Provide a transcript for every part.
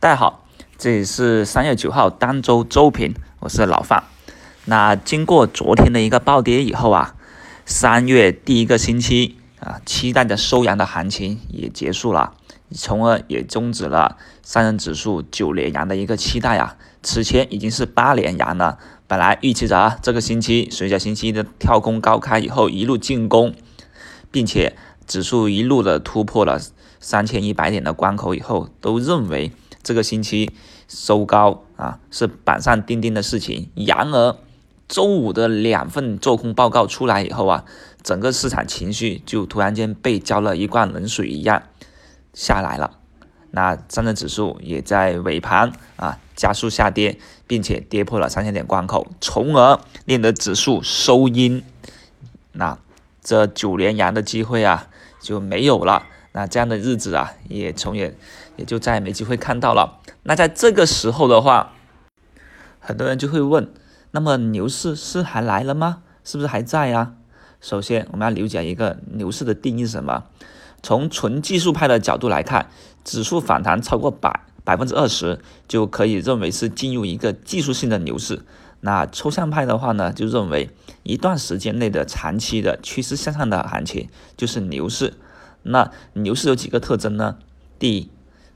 大家好，这里是三月九号单周周评，我是老范。那经过昨天的一个暴跌以后啊，三月第一个星期啊，期待的收阳的行情也结束了，从而也终止了上证指数九连阳的一个期待啊。此前已经是八连阳了，本来预期着啊，这个星期随着星期一的跳空高开以后一路进攻，并且指数一路的突破了三千一百点的关口以后，都认为。这个星期收高啊，是板上钉钉的事情。然而，周五的两份做空报告出来以后啊，整个市场情绪就突然间被浇了一罐冷水一样下来了。那上证指数也在尾盘啊加速下跌，并且跌破了三千点关口，从而令得指数收阴。那这九连阳的机会啊就没有了。那这样的日子啊，也从也也就再也没机会看到了。那在这个时候的话，很多人就会问：那么牛市是还来了吗？是不是还在呀？首先，我们要了解一个牛市的定义是什么。从纯技术派的角度来看，指数反弹超过百百分之二十，就可以认为是进入一个技术性的牛市。那抽象派的话呢，就认为一段时间内的长期的趋势向上的行情就是牛市。那牛市有几个特征呢？第一，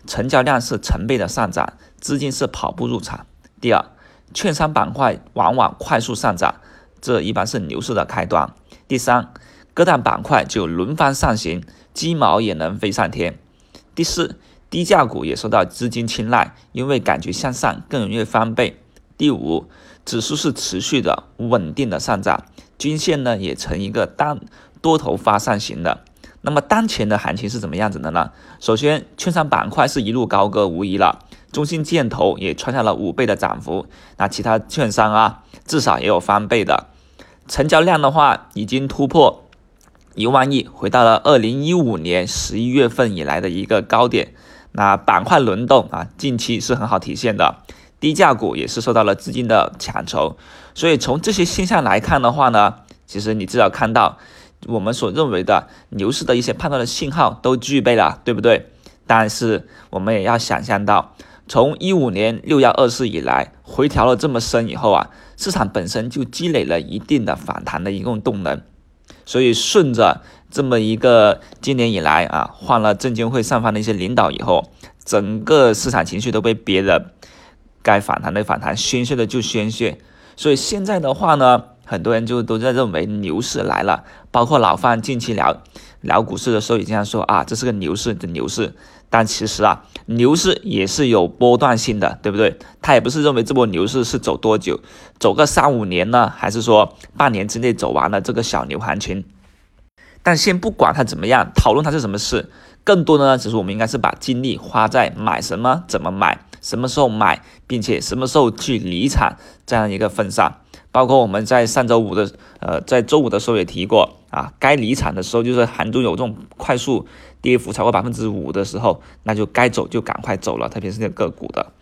成交量是成倍的上涨，资金是跑步入场。第二，券商板块往往快速上涨，这一般是牛市的开端。第三，各大板块就轮番上行，鸡毛也能飞上天。第四，低价股也受到资金青睐，因为感觉向上更容易翻倍。第五，指数是持续的稳定的上涨，均线呢也呈一个单多头发上行的。那么当前的行情是怎么样子的呢？首先，券商板块是一路高歌无疑了，中信建投也创下了五倍的涨幅，那其他券商啊，至少也有翻倍的。成交量的话，已经突破一万亿，回到了二零一五年十一月份以来的一个高点。那板块轮动啊，近期是很好体现的，低价股也是受到了资金的抢筹。所以从这些现象来看的话呢，其实你至少看到。我们所认为的牛市的一些判断的信号都具备了，对不对？但是我们也要想象到，从一五年六幺二四以来回调了这么深以后啊，市场本身就积累了一定的反弹的一种动能，所以顺着这么一个今年以来啊，换了证监会上方的一些领导以后，整个市场情绪都被憋的，该反弹的反弹，宣泄的就宣泄，所以现在的话呢。很多人就都在认为牛市来了，包括老范近期聊聊股市的时候也经常说啊，这是个牛市的牛市。但其实啊，牛市也是有波段性的，对不对？他也不是认为这波牛市是走多久，走个三五年呢，还是说半年之内走完了这个小牛行情？但先不管它怎么样，讨论它是什么事，更多的呢，只是我们应该是把精力花在买什么、怎么买、什么时候买，并且什么时候去离场这样一个份上。包括我们在上周五的，呃，在周五的时候也提过啊，该离场的时候就是盘中有这种快速跌幅超过百分之五的时候，那就该走就赶快走了，特别是那个股的，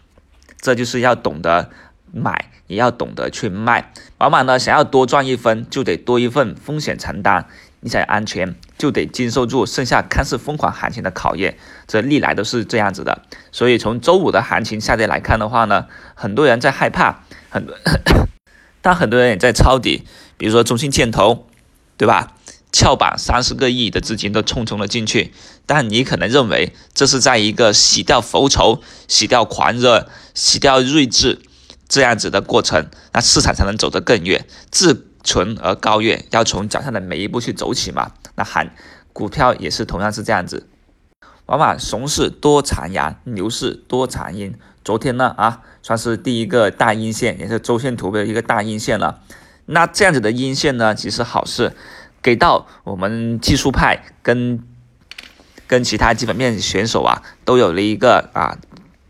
这就是要懂得买，也要懂得去卖。往往呢，想要多赚一分，就得多一份风险承担；你想安全，就得经受住剩下看似疯狂行情的考验。这历来都是这样子的。所以从周五的行情下跌来看的话呢，很多人在害怕，很多。但很多人也在抄底，比如说中信建投，对吧？翘板三十个亿的资金都冲冲了进去，但你可能认为这是在一个洗掉浮筹、洗掉狂热、洗掉睿智这样子的过程，那市场才能走得更远。自存而高远，要从脚下的每一步去走起嘛。那喊股票也是同样是这样子。往往熊市多长阳，牛市多长阴。昨天呢，啊，算是第一个大阴线，也是周线图的一个大阴线了。那这样子的阴线呢，其实好事，给到我们技术派跟跟其他基本面选手啊，都有了一个啊，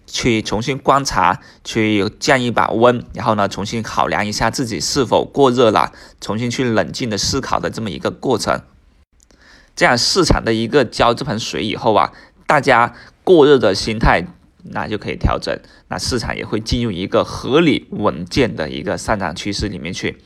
去重新观察，去降一把温，然后呢，重新考量一下自己是否过热了，重新去冷静的思考的这么一个过程。这样市场的一个浇这盆水以后啊。大家过热的心态，那就可以调整，那市场也会进入一个合理稳健的一个上涨趋势里面去。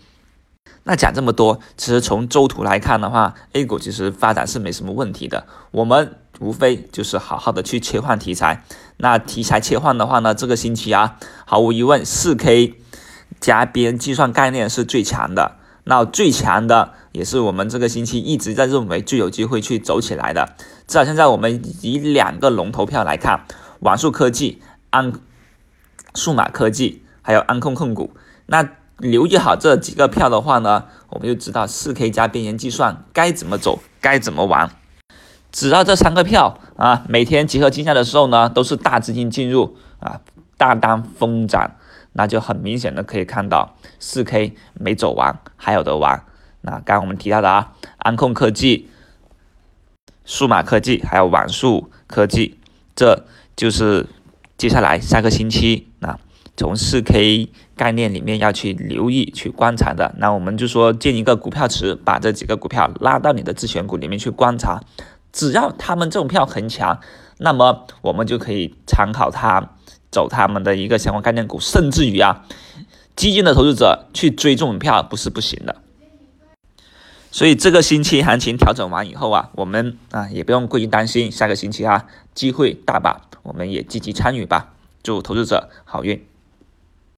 那讲这么多，其实从周图来看的话，A 股其实发展是没什么问题的。我们无非就是好好的去切换题材。那题材切换的话呢，这个星期啊，毫无疑问，四 K 加边计算概念是最强的。那最强的也是我们这个星期一直在认为最有机会去走起来的。至少现在我们以两个龙头票来看，网速科技、安数码科技还有安控控股。那留意好这几个票的话呢，我们就知道四 K 加边缘计算该怎么走，该怎么玩。只要这三个票啊，每天集合竞价的时候呢，都是大资金进入啊，大单疯涨，那就很明显的可以看到四 K 没走完，还有的玩。那刚刚我们提到的啊，安控科技、数码科技还有网速科技，这就是接下来下个星期那，从四 K 概念里面要去留意、去观察的。那我们就说建一个股票池，把这几个股票拉到你的自选股里面去观察。只要他们这种票很强，那么我们就可以参考它，走他们的一个相关概念股，甚至于啊，基金的投资者去追这种票不是不行的。所以这个星期行情调整完以后啊，我们啊也不用过于担心，下个星期啊机会大把，我们也积极参与吧。祝投资者好运。